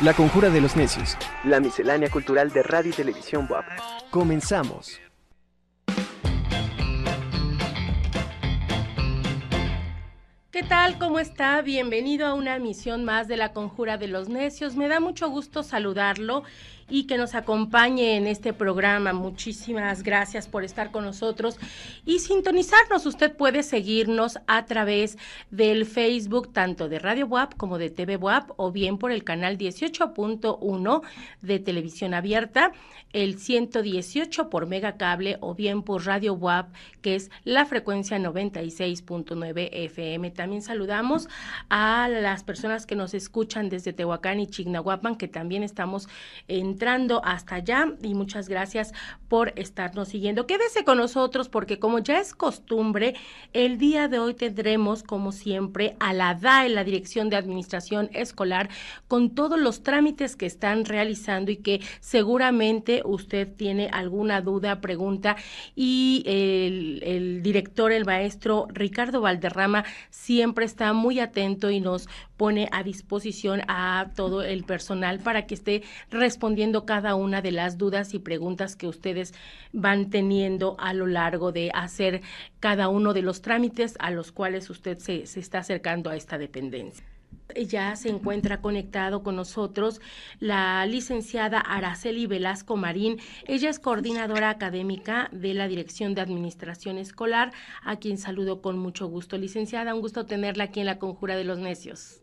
La Conjura de los Necios. La miscelánea cultural de radio y televisión WAP. Comenzamos. ¿Qué tal? ¿Cómo está? Bienvenido a una emisión más de La Conjura de los Necios. Me da mucho gusto saludarlo y que nos acompañe en este programa. Muchísimas gracias por estar con nosotros y sintonizarnos. Usted puede seguirnos a través del Facebook tanto de Radio WAP como de TV WAP o bien por el canal 18.1 de televisión abierta, el 118 por megacable o bien por Radio WAP que es la frecuencia 96.9 FM. También saludamos a las personas que nos escuchan desde Tehuacán y Chignahuapan que también estamos en entrando hasta allá y muchas gracias por estarnos siguiendo. Quédese con nosotros porque como ya es costumbre, el día de hoy tendremos como siempre a la DAE, la Dirección de Administración Escolar, con todos los trámites que están realizando y que seguramente usted tiene alguna duda, pregunta y el, el director, el maestro Ricardo Valderrama siempre está muy atento y nos pone a disposición a todo el personal para que esté respondiendo cada una de las dudas y preguntas que ustedes van teniendo a lo largo de hacer cada uno de los trámites a los cuales usted se, se está acercando a esta dependencia ya se encuentra conectado con nosotros la licenciada Araceli Velasco Marín. Ella es coordinadora académica de la Dirección de Administración Escolar, a quien saludo con mucho gusto. Licenciada, un gusto tenerla aquí en la Conjura de los Necios.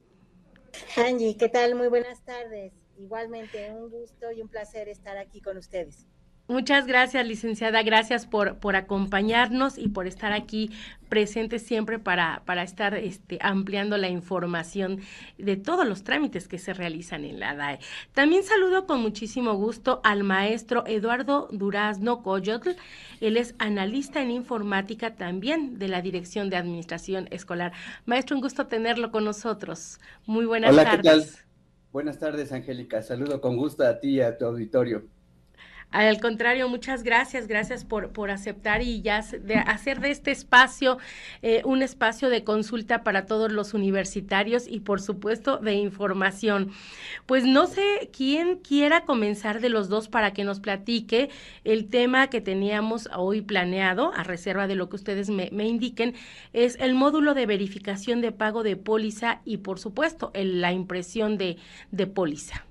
Angie, ¿qué tal? Muy buenas tardes. Igualmente, un gusto y un placer estar aquí con ustedes. Muchas gracias, licenciada. Gracias por, por acompañarnos y por estar aquí presente siempre para, para estar este, ampliando la información de todos los trámites que se realizan en la DAE. También saludo con muchísimo gusto al maestro Eduardo Durazno Coyotl. Él es analista en informática también de la Dirección de Administración Escolar. Maestro, un gusto tenerlo con nosotros. Muy buenas Hola, tardes. ¿qué tal? Buenas tardes, Angélica. Saludo con gusto a ti y a tu auditorio. Al contrario, muchas gracias, gracias por, por aceptar y ya de hacer de este espacio eh, un espacio de consulta para todos los universitarios y por supuesto de información. Pues no sé quién quiera comenzar de los dos para que nos platique el tema que teníamos hoy planeado, a reserva de lo que ustedes me, indiquen, es el módulo de verificación de pago de póliza y por supuesto el, la impresión de, de póliza.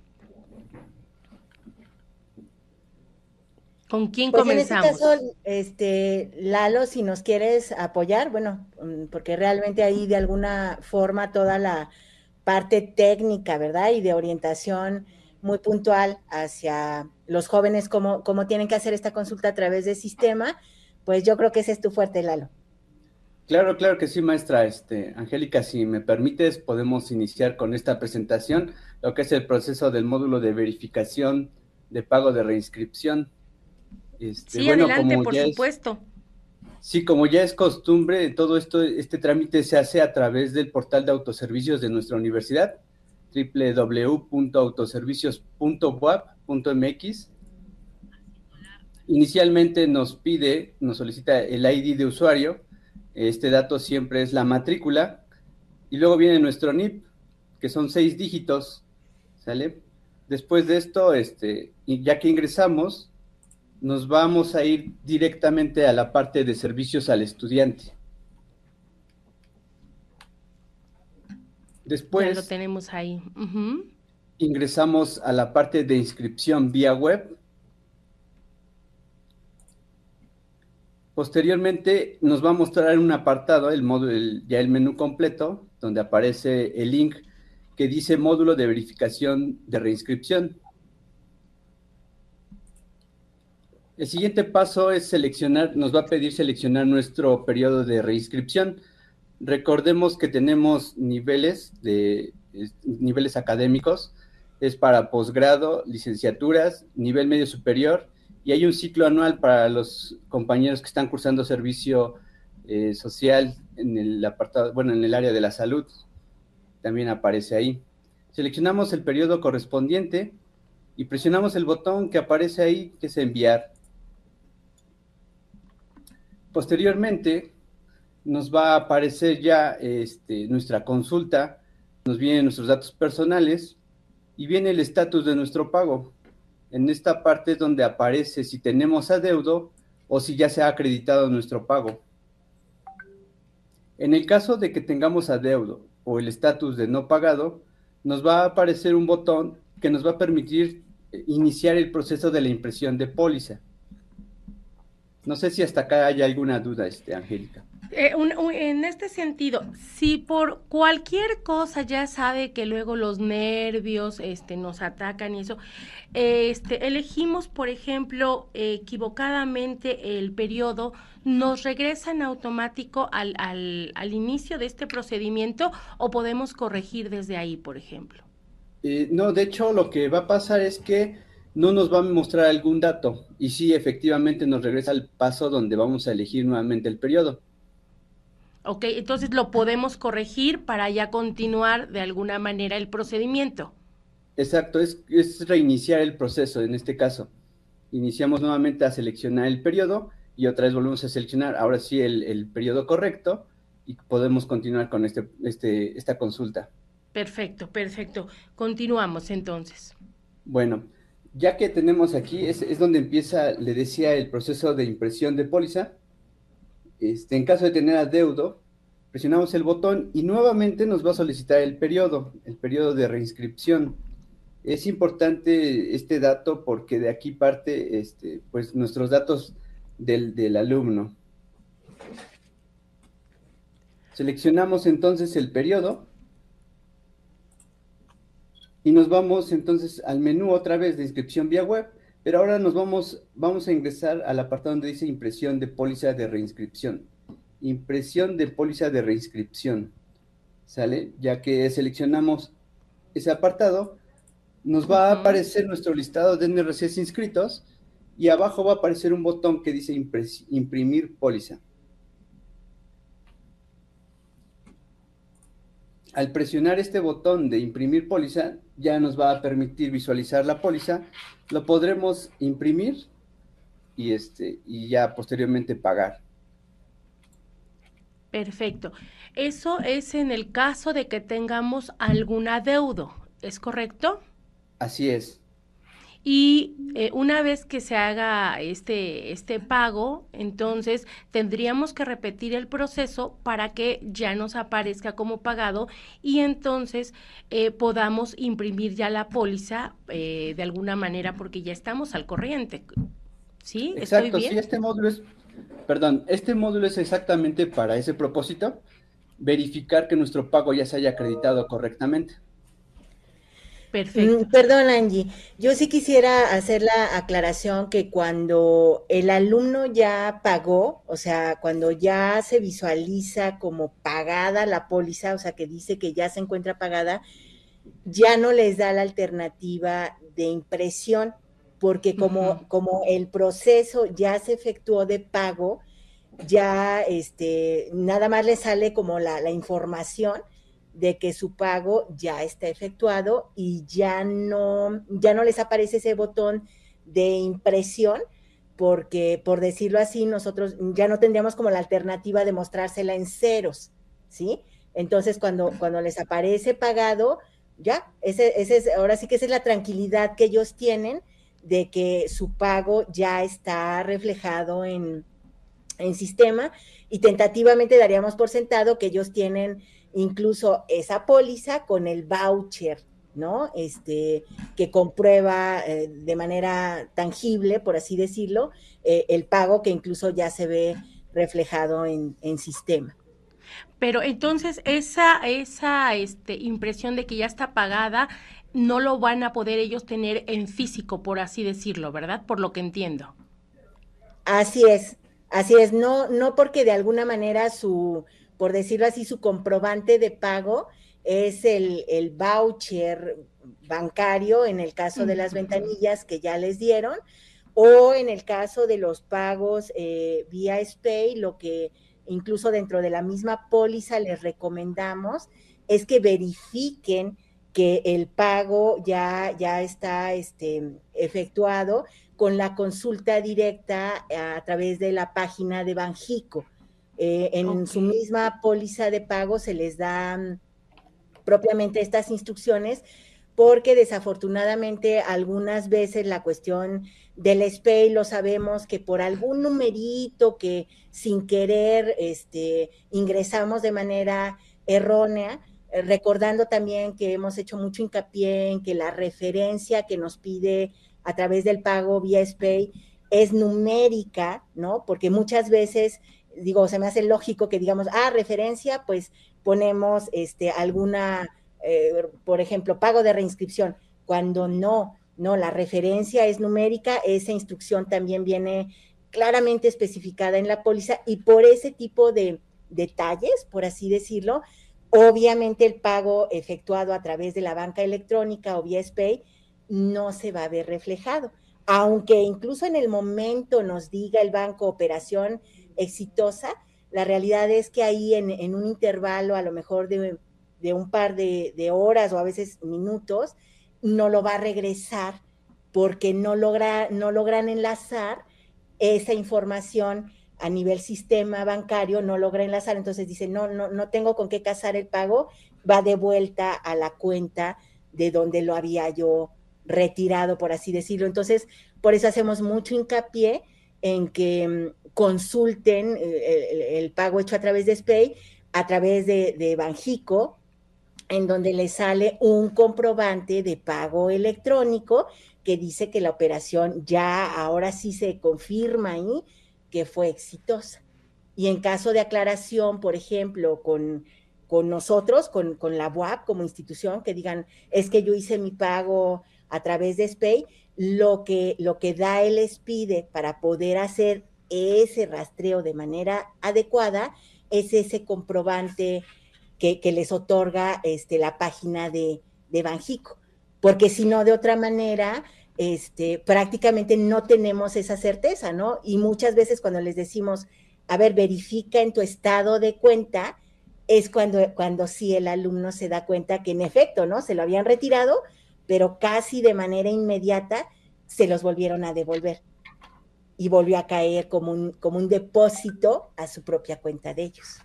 ¿Con quién Pues comenzamos? En este caso, este, Lalo, si nos quieres apoyar, bueno, mm, porque realmente ahí de alguna forma toda la parte técnica, ¿verdad? Y de orientación muy puntual hacia los jóvenes, cómo, cómo tienen que hacer esta consulta a través del sistema, pues yo creo que ese es tu fuerte, Lalo. Claro, claro que sí, maestra. Este, Angélica, si me permites, podemos iniciar con esta presentación, lo que es el proceso del módulo de verificación de pago de reinscripción. Este, sí, bueno, adelante, por supuesto. Es, sí, como ya es costumbre, todo esto, este trámite se hace a través del portal de autoservicios de nuestra universidad, www.autoservicios.wap.mx. Inicialmente nos pide, nos solicita el ID de usuario, este dato siempre es la matrícula, y luego viene nuestro NIP, que son seis dígitos, ¿sale? Después de esto, este, ya que ingresamos, nos vamos a ir directamente a la parte de servicios al estudiante. Después ya lo tenemos ahí. Uh -huh. ingresamos a la parte de inscripción vía web. Posteriormente nos va a mostrar un apartado, el módulo, el, ya el menú completo, donde aparece el link que dice módulo de verificación de reinscripción. El siguiente paso es seleccionar, nos va a pedir seleccionar nuestro periodo de reinscripción. Recordemos que tenemos niveles de niveles académicos, es para posgrado, licenciaturas, nivel medio superior, y hay un ciclo anual para los compañeros que están cursando servicio eh, social en el apartado, bueno, en el área de la salud, también aparece ahí. Seleccionamos el periodo correspondiente y presionamos el botón que aparece ahí, que es enviar. Posteriormente, nos va a aparecer ya este, nuestra consulta, nos vienen nuestros datos personales y viene el estatus de nuestro pago. En esta parte es donde aparece si tenemos adeudo o si ya se ha acreditado nuestro pago. En el caso de que tengamos adeudo o el estatus de no pagado, nos va a aparecer un botón que nos va a permitir eh, iniciar el proceso de la impresión de póliza. No sé si hasta acá hay alguna duda, este, Angélica. Eh, en este sentido, si por cualquier cosa ya sabe que luego los nervios este, nos atacan y eso, este, elegimos, por ejemplo, equivocadamente el periodo, ¿nos regresa en automático al, al, al, inicio de este procedimiento o podemos corregir desde ahí, por ejemplo? Eh, no, de hecho lo que va a pasar es que no nos va a mostrar algún dato y sí, efectivamente nos regresa al paso donde vamos a elegir nuevamente el periodo. Ok, entonces lo podemos corregir para ya continuar de alguna manera el procedimiento. Exacto, es, es reiniciar el proceso en este caso. Iniciamos nuevamente a seleccionar el periodo y otra vez volvemos a seleccionar ahora sí el, el periodo correcto y podemos continuar con este, este, esta consulta. Perfecto, perfecto. Continuamos entonces. Bueno, ya que tenemos aquí, es, donde empieza, le decía, el proceso de impresión de póliza. Este, en caso de tener adeudo, presionamos el botón y nuevamente nos va a solicitar el periodo, el periodo de reinscripción. Es importante este dato porque de aquí parte este, pues, nuestros datos del, del alumno. Seleccionamos entonces el periodo y nos vamos entonces al menú otra vez de inscripción vía web, pero ahora nos vamos, vamos a ingresar al apartado donde dice impresión de póliza de reinscripción. Impresión de póliza de reinscripción. ¿Sale? Ya que seleccionamos ese apartado, nos va a aparecer nuestro listado de NRCs inscritos y abajo va a aparecer un botón que dice imprimir póliza. Al presionar este botón de imprimir póliza, ya nos va a permitir visualizar la póliza, lo podremos imprimir y, este, y ya posteriormente pagar. Perfecto. Eso es en el caso de que tengamos algún adeudo, ¿es correcto? Así es. Y eh, una vez que se haga este, este pago, entonces tendríamos que repetir el proceso para que ya nos aparezca como pagado y entonces eh, podamos imprimir ya la póliza eh, de alguna manera porque ya estamos al corriente. ¿Sí? Exacto, ¿Estoy bien? sí, este módulo es, perdón, este módulo es exactamente para ese propósito, verificar que nuestro pago ya se haya acreditado correctamente. Perfecto. Mm, perdón, Angie. Yo sí quisiera hacer la aclaración que cuando el alumno ya pagó, o sea, cuando ya se visualiza como pagada la póliza, o sea, que dice que ya se encuentra pagada, ya no les da la alternativa de impresión, porque como, uh -huh. como el proceso ya se efectuó de pago, ya este, nada más le sale como la, la información de que su pago ya está efectuado y ya no, ya no les aparece ese botón de impresión, porque por decirlo así, nosotros ya no tendríamos como la alternativa de mostrársela en ceros, ¿sí? Entonces, cuando, cuando les aparece pagado, ya, ese, ese es, ahora sí que esa es la tranquilidad que ellos tienen de que su pago ya está reflejado en, en sistema y tentativamente daríamos por sentado que ellos tienen incluso esa póliza con el voucher, ¿no? Este, que comprueba eh, de manera tangible, por así decirlo, eh, el pago que incluso ya se ve reflejado en, en sistema. Pero entonces esa, esa este, impresión de que ya está pagada no lo van a poder ellos tener en físico, por así decirlo, ¿verdad? Por lo que entiendo. Así es, así es, no, no porque de alguna manera su, por decirlo así, su comprobante de pago es el, el voucher bancario en el caso de las ventanillas que ya les dieron, o en el caso de los pagos eh, vía SPAY, lo que incluso dentro de la misma póliza les recomendamos es que verifiquen que el pago ya, ya está este, efectuado con la consulta directa a través de la página de Banjico. Eh, en okay. su misma póliza de pago se les da propiamente estas instrucciones, porque desafortunadamente algunas veces la cuestión del SPAY lo sabemos que por algún numerito que sin querer este, ingresamos de manera errónea, eh, recordando también que hemos hecho mucho hincapié en que la referencia que nos pide a través del pago vía SPAY es numérica, ¿no? Porque muchas veces, digo, se me hace lógico que digamos, ah, referencia, pues ponemos este, alguna eh, por ejemplo, pago de reinscripción, cuando no, no, la referencia es numérica, esa instrucción también viene claramente especificada en la póliza y por ese tipo de detalles, por así decirlo, obviamente el pago efectuado a través de la banca electrónica o vía SPAY no se va a ver reflejado. Aunque incluso en el momento nos diga el banco operación exitosa, la realidad es que ahí en, un intervalo a lo mejor de de un par de, horas o a veces minutos, no lo va a regresar porque no, logra, no logran enlazar esa información a nivel sistema bancario, no logra enlazar, entonces dice, no, no, no tengo con qué casar el pago, va de vuelta a la cuenta de donde lo había yo retirado, por así decirlo. Entonces, por eso hacemos mucho hincapié en que mm, consulten eh, el, pago hecho a través de SPAY, a través de, de Banjico, en donde le sale un comprobante de pago electrónico que dice que la operación ya ahora sí se confirma ahí que fue exitosa. Y en caso de aclaración, por ejemplo, con, con nosotros, con, con, la UAP como institución, que digan, es que yo hice mi pago a través de SPAY, lo que, lo que da el SPIDE para poder hacer ese rastreo de manera adecuada es ese comprobante que, les otorga este, la página de, de Banjico, porque si no, de otra manera, este, prácticamente no tenemos esa certeza, ¿no? Y muchas veces cuando les decimos, a ver, verifica en tu estado de cuenta, es cuando, cuando sí el alumno se da cuenta que en efecto, ¿no? Se lo habían retirado, pero casi de manera inmediata se los volvieron a devolver. Y volvió a caer como un, como un depósito a su propia cuenta de ellos.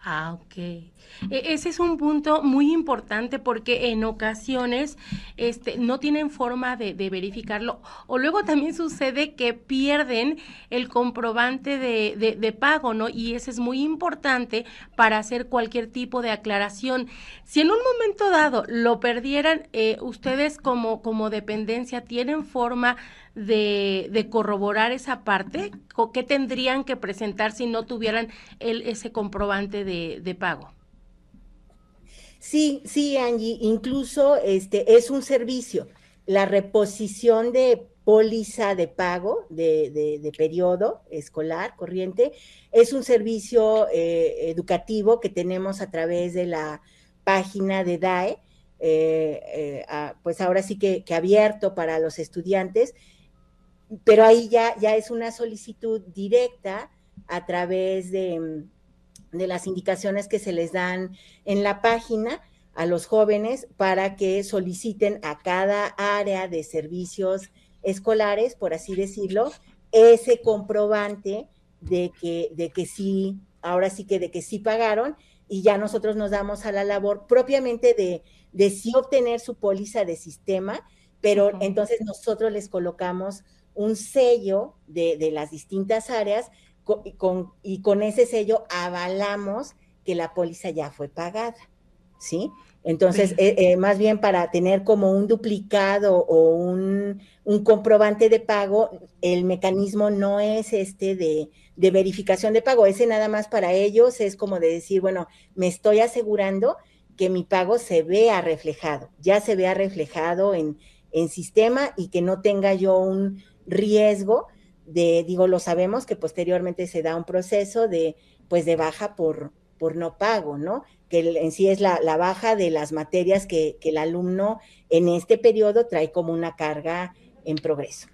Ah, ok. E, ese es un punto muy importante porque en ocasiones este, no tienen forma de, verificarlo o luego también sucede que pierden el comprobante de, de, pago, ¿no? Y ese es muy importante para hacer cualquier tipo de aclaración. Si en un momento dado lo perdieran, eh, ustedes como, como dependencia tienen forma de, corroborar esa parte? ¿Qué tendrían que presentar si no tuvieran el, ese comprobante de, pago? Sí, sí, Angie, incluso este es un servicio. La reposición de póliza de pago de, periodo escolar corriente es un servicio eh, educativo que tenemos a través de la página de DAE, eh, eh, pues ahora sí que, que abierto para los estudiantes pero ahí ya, ya es una solicitud directa a través de, las indicaciones que se les dan en la página a los jóvenes para que soliciten a cada área de servicios escolares, por así decirlo, ese comprobante de que, de que sí, ahora sí que de que sí pagaron y ya nosotros nos damos a la labor propiamente de, de sí obtener su póliza de sistema, pero entonces nosotros les colocamos un sello de, las distintas áreas con, y con ese sello avalamos que la póliza ya fue pagada, ¿sí? Entonces, eh, eh, más bien para tener como un duplicado o un, comprobante de pago, el mecanismo no es este de, de, verificación de pago, ese nada más para ellos es como de decir, bueno, me estoy asegurando que mi pago se vea reflejado, ya se vea reflejado en, en sistema y que no tenga yo un, riesgo de, digo, lo sabemos que posteriormente se da un proceso de, pues, de baja por, por no pago, ¿no? Que en sí es la, la baja de las materias que, que el alumno en este periodo trae como una carga en progreso.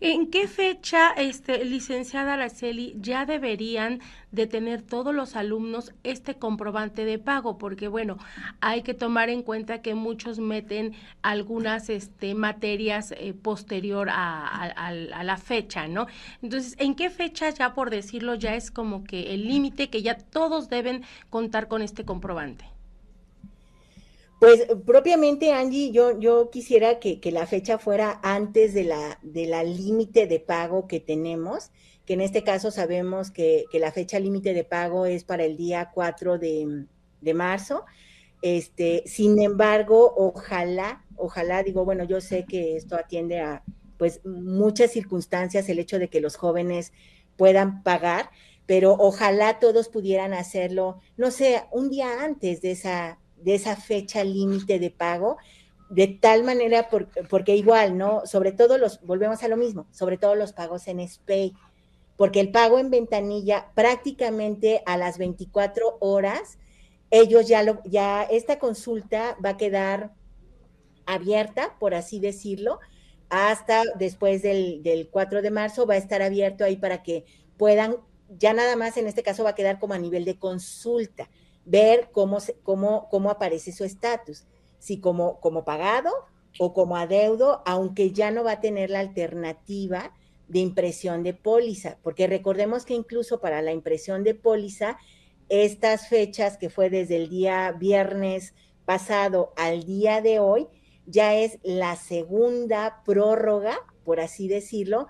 ¿En qué fecha, este, licenciada Araceli, ya deberían de tener todos los alumnos este comprobante de pago? Porque, bueno, hay que tomar en cuenta que muchos meten algunas este, materias eh, posterior a, la fecha, ¿no? Entonces, ¿en qué fecha ya, por decirlo, ya es como que el límite que ya todos deben contar con este comprobante? Pues propiamente, Angie, yo, yo quisiera que, la fecha fuera antes de la, de la límite de pago que tenemos, que en este caso sabemos que, la fecha límite de pago es para el día 4 de, de marzo. Este, sin embargo, ojalá, ojalá, digo, bueno, yo sé que esto atiende a pues muchas circunstancias, el hecho de que los jóvenes puedan pagar, pero ojalá todos pudieran hacerlo, no sé, un día antes de esa, de esa fecha límite de pago, de tal manera, porque igual, ¿no? Sobre todo los, volvemos a lo mismo, sobre todo los pagos en SPAY, porque el pago en ventanilla prácticamente a las 24 horas ellos ya lo, ya esta consulta va a quedar abierta, por así decirlo, hasta después del, del 4 de marzo va a estar abierto ahí para que puedan, ya nada más en este caso va a quedar como a nivel de consulta, ver cómo, cómo, cómo aparece su estatus, si como, como pagado o como adeudo, aunque ya no va a tener la alternativa de impresión de póliza, porque recordemos que incluso para la impresión de póliza estas fechas que fue desde el día viernes pasado al día de hoy, ya es la segunda prórroga, por así decirlo,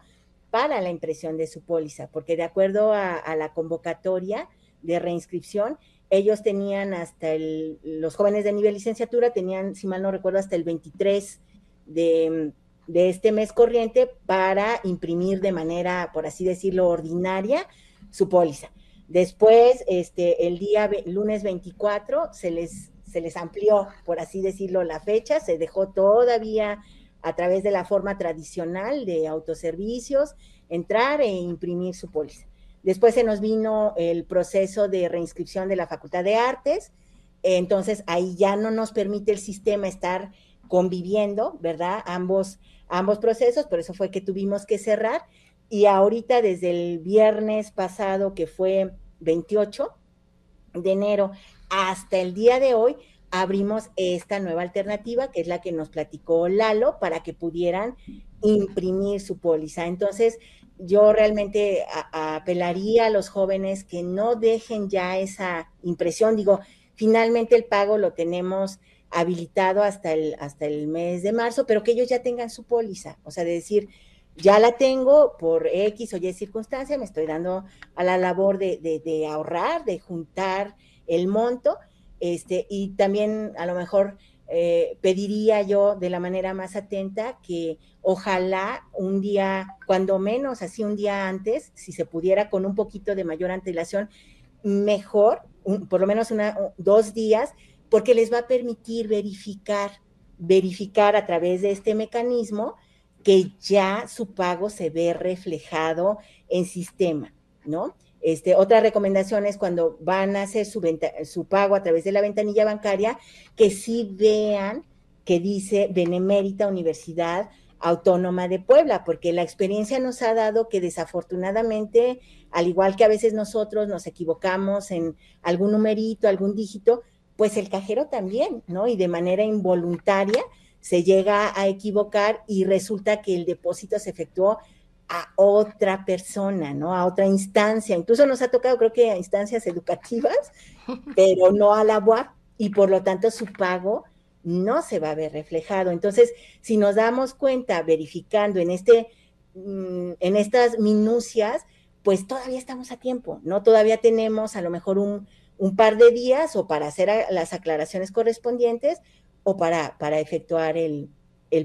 para la impresión de su póliza, porque de acuerdo a, la convocatoria de reinscripción, ellos tenían hasta el, los jóvenes de nivel licenciatura tenían, si mal no recuerdo, hasta el 23 de, de este mes corriente para imprimir de manera, por así decirlo, ordinaria su póliza. Después, este, el día lunes 24 se les, se les amplió, por así decirlo, la fecha, se dejó todavía a través de la forma tradicional de autoservicios entrar e imprimir su póliza. Después se nos vino el proceso de reinscripción de la Facultad de Artes, entonces ahí ya no nos permite el sistema estar conviviendo, ¿verdad? Ambos, ambos procesos, por eso fue que tuvimos que cerrar y ahorita desde el viernes pasado, que fue 28 de enero, hasta el día de hoy, abrimos esta nueva alternativa, que es la que nos platicó Lalo, para que pudieran imprimir su póliza. Entonces, yo realmente apelaría a los jóvenes que no dejen ya esa impresión. Digo, finalmente el pago lo tenemos habilitado hasta el, hasta el mes de marzo, pero que ellos ya tengan su póliza. O sea, de decir, ya la tengo por X o Y circunstancia, me estoy dando a la labor de, ahorrar, de juntar el monto, este, y también a lo mejor eh, pediría yo de la manera más atenta que ojalá un día, cuando menos así un día antes, si se pudiera con un poquito de mayor antelación, mejor, por lo menos una, dos días, porque les va a permitir verificar, verificar a través de este mecanismo que ya su pago se ve reflejado en sistema, ¿no? Este, otra recomendación es cuando van a hacer su, su pago a través de la ventanilla bancaria, que sí vean que dice Benemérita Universidad Autónoma de Puebla, porque la experiencia nos ha dado que desafortunadamente, al igual que a veces nosotros nos equivocamos en algún numerito, algún dígito, pues el cajero también, ¿no? Y de manera involuntaria se llega a equivocar y resulta que el depósito se efectuó a otra persona, ¿no? A otra instancia. Incluso nos ha tocado, creo que a instancias educativas, pero no a la UAP, y por lo tanto su pago no se va a ver reflejado. Entonces, si nos damos cuenta verificando en este mm, en estas minucias, pues todavía estamos a tiempo, ¿no? Todavía tenemos a lo mejor un, un par de días o para hacer las aclaraciones correspondientes o para, para efectuar el,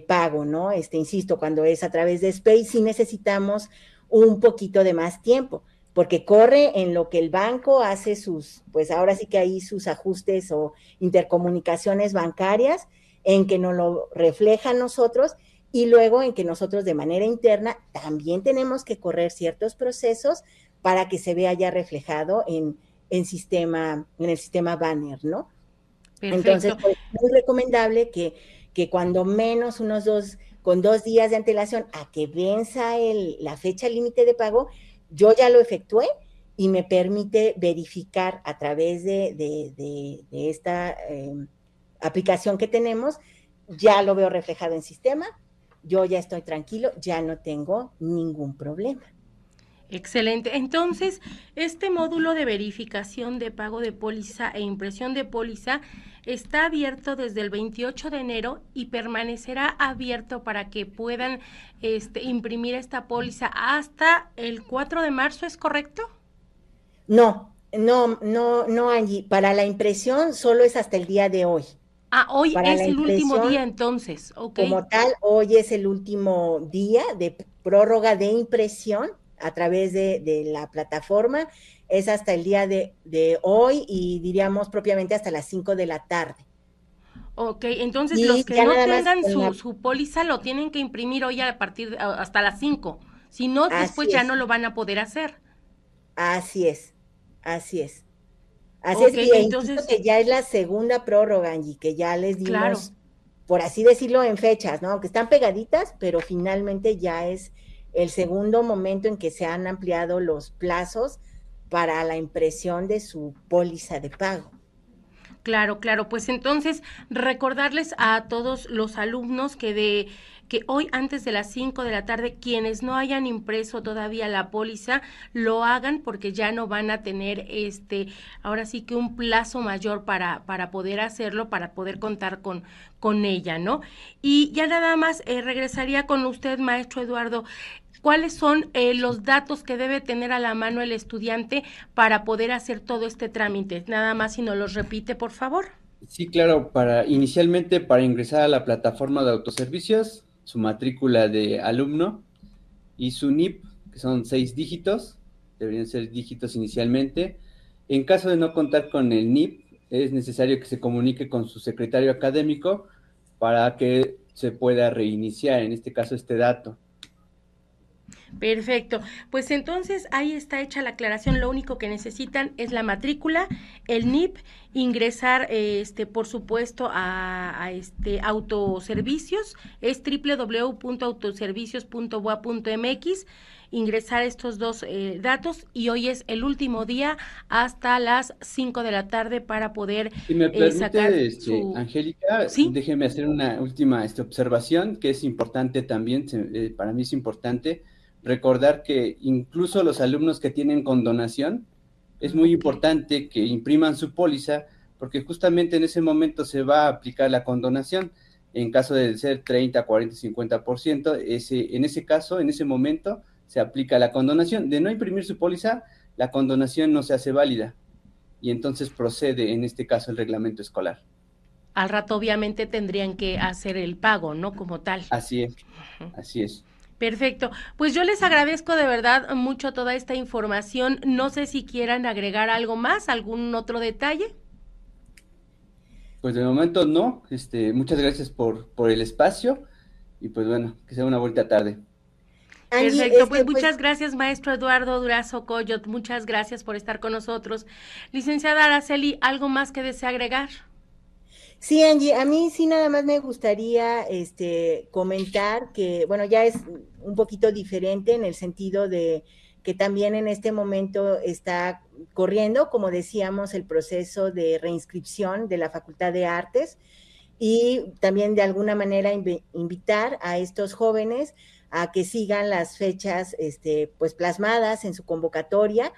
pago, ¿no? Este, insisto, cuando es a través de Space, sí necesitamos un poquito de más tiempo, porque corre en lo que el banco hace sus, pues ahora sí que hay sus ajustes o intercomunicaciones bancarias, en que nos lo reflejan nosotros y luego en que nosotros de manera interna también tenemos que correr ciertos procesos para que se vea ya reflejado en, en sistema, en el sistema banner, ¿no? Entonces, pues, es muy recomendable que, que cuando menos unos dos, con dos días de antelación a que venza el, la fecha límite de pago, yo ya lo efectué y me permite verificar a través de, de, esta em, aplicación que tenemos, ya lo veo reflejado en sistema, yo ya estoy tranquilo, ya no tengo ningún problema. Excelente. Entonces, este módulo de verificación de pago de póliza e impresión de póliza está abierto desde el 28 de enero y permanecerá abierto para que puedan este, imprimir esta póliza hasta el 4 de marzo, ¿es correcto? No, no, no, no, Angie. Para la impresión solo es hasta el día de hoy. Ah, hoy es el último día entonces. Como tal, hoy es el último día de prórroga de impresión a través de, la plataforma es hasta el día de, hoy y diríamos propiamente hasta las 5 de la tarde. Ok, entonces los que no tengan su, su, póliza lo tienen que imprimir hoy a partir de, hasta las 5. Si no, después ya no lo van a poder hacer. Así es, así es. Así es, y entonces que ya es la segunda prórroga, Angie, que ya les dimos, por así decirlo, en fechas, ¿no? Que están pegaditas, pero finalmente ya es el segundo momento en que se han ampliado los plazos para la impresión de su póliza de pago. Claro, claro. Pues entonces recordarles a todos los alumnos que de que hoy antes de las 5 de la tarde quienes no hayan impreso todavía la póliza lo hagan porque ya no van a tener este ahora sí que un plazo mayor para para poder hacerlo para poder contar con con ella, ¿no? Y ya nada más eh, regresaría con usted, maestro Eduardo cuáles son eh, los datos que debe tener a la mano el estudiante para poder hacer todo este trámite. Nada más si nos los repite, por favor. Sí, claro, para inicialmente para ingresar a la plataforma de autoservicios, su matrícula de alumno y su NIP, que son seis dígitos, deberían ser dígitos inicialmente. En caso de no contar con el NIP, es necesario que se comunique con su secretario académico para que se pueda reiniciar, en este caso, este dato. Perfecto. Pues entonces ahí está hecha la aclaración. Lo único que necesitan es la matrícula, el NIP, ingresar, este, por supuesto, a, este autoservicios. Es www.autoservicios.boa.mx ingresar estos dos eh, datos y hoy es el último día hasta las 5 de la tarde para poder si me eh, permite, sacar este, Angélica, déjeme hacer una última este, observación que es importante también, eh, para mí es importante recordar que incluso los alumnos que tienen condonación, es muy importante que impriman su póliza porque justamente en ese momento se va a aplicar la condonación. En caso de ser 30, 40, 50%, ese, en ese caso, en ese momento, se aplica la condonación. De no imprimir su póliza, la condonación no se hace válida y entonces procede, en este caso, el reglamento escolar. Al rato, obviamente, tendrían que hacer el pago, ¿no? Como tal. Así es, así es. Perfecto. Pues yo les agradezco de verdad mucho toda esta información. No sé si quieran agregar algo más, algún otro detalle. Pues de momento no. Este, muchas gracias por, por el espacio y pues bueno, que sea una bonita tarde. Perfecto, pues, pues, muchas gracias, maestro Eduardo Durazo Coyot, muchas gracias por estar con nosotros. Licenciada Araceli, ¿algo más que desea agregar? Sí, Angie, a mí sí nada más me gustaría este, comentar que, bueno, ya es un poquito diferente en el sentido de que también en este momento está corriendo, como decíamos, el proceso de reinscripción de la Facultad de Artes y también de alguna manera invitar a estos jóvenes a que sigan las fechas este, pues plasmadas en su convocatoria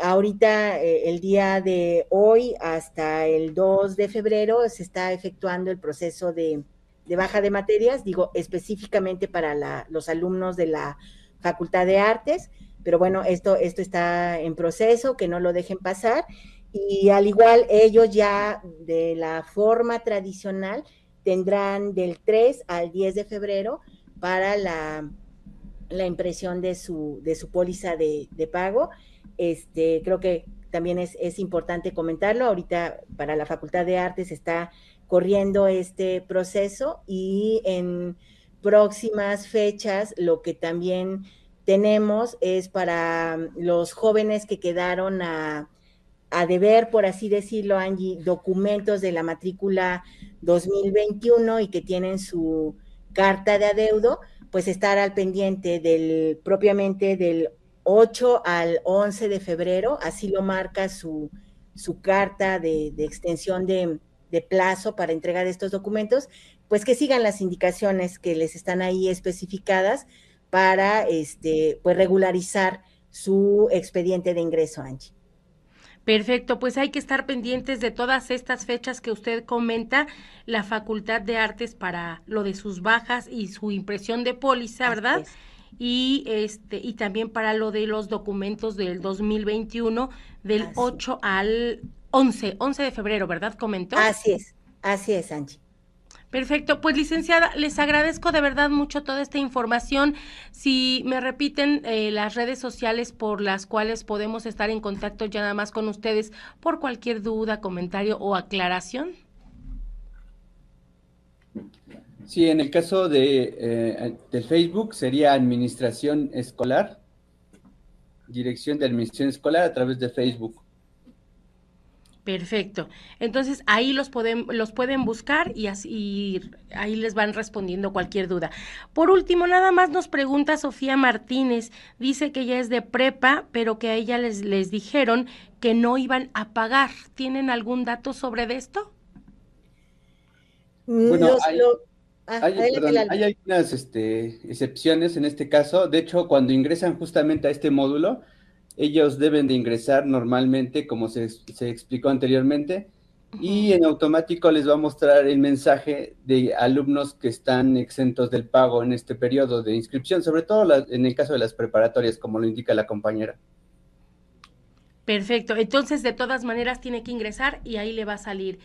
ahorita eh, el día de hoy hasta el 2 de febrero se está efectuando el proceso de, baja de materias, digo específicamente para los alumnos de la Facultad de Artes, pero bueno, esto, esto está en proceso, que no lo dejen pasar. Y al igual ellos ya de la forma tradicional tendrán del 3 al 10 de febrero para la, la impresión de su, de su póliza de pago este, creo que también es, importante comentarlo. Ahorita para la Facultad de Artes está corriendo este proceso y en próximas fechas lo que también tenemos es para los jóvenes que quedaron a, a deber, por así decirlo, Angie, documentos de la matrícula 2021 y que tienen su carta de adeudo, pues estar al pendiente del propiamente del 8 al 11 de febrero, así lo marca su, su carta de, extensión de, plazo para entrega de estos documentos, pues que sigan las indicaciones que les están ahí especificadas para este, pues regularizar su expediente de ingreso, Angie. Perfecto, pues hay que estar pendientes de todas estas fechas que usted comenta, la Facultad de Artes para lo de sus bajas y su impresión de póliza, ¿verdad? Y este y también para lo de los documentos del 2021 del 8 al 11, 11 de febrero, ¿verdad? Comentó. Así es. Así es, Angie. Perfecto, pues licenciada, les agradezco de verdad mucho toda esta información. Si me repiten eh, las redes sociales por las cuales podemos estar en contacto ya nada más con ustedes por cualquier duda, comentario o aclaración. Sí, en el caso de, eh, del Facebook sería Administración Escolar, Dirección de Administración Escolar a través de Facebook. Perfecto. Entonces ahí los pueden, los pueden buscar y así ahí les van respondiendo cualquier duda. Por último, nada más nos pregunta Sofía Martínez. Dice que ella es de prepa, pero que a ella les, les dijeron que no iban a pagar. ¿Tienen algún dato sobre esto? Bueno, ah, hay, hay, algunas este, excepciones en este caso. De hecho, cuando ingresan justamente a este módulo, ellos deben de ingresar normalmente, como se, explicó anteriormente, y en automático les va a mostrar el mensaje de alumnos que están exentos del pago en este periodo de inscripción, sobre todo en el caso de las preparatorias, como lo indica la compañera. Perfecto, entonces de todas maneras tiene que ingresar y ahí le va a salir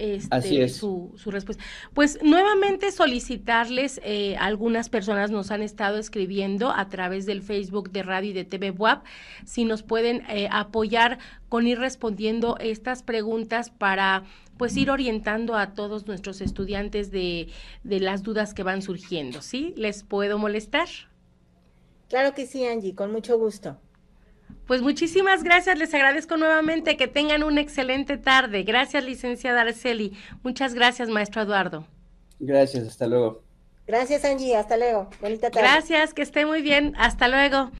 este, su, su, respuesta. Pues nuevamente solicitarles, eh, algunas personas nos han estado escribiendo a través del Facebook de Radio y de TV WAP, si nos pueden eh, apoyar con ir respondiendo estas preguntas para pues ir orientando a todos nuestros estudiantes de, de las dudas que van surgiendo, ¿sí? ¿Les puedo molestar? Claro que sí, Angie, con mucho gusto. Pues muchísimas gracias, les agradezco nuevamente que tengan una excelente tarde. Gracias, licenciada Arceli. Muchas gracias, maestro Eduardo. Gracias, hasta luego. Gracias, Angie, hasta luego. Bonita tarde. Gracias, que esté muy bien. Hasta luego.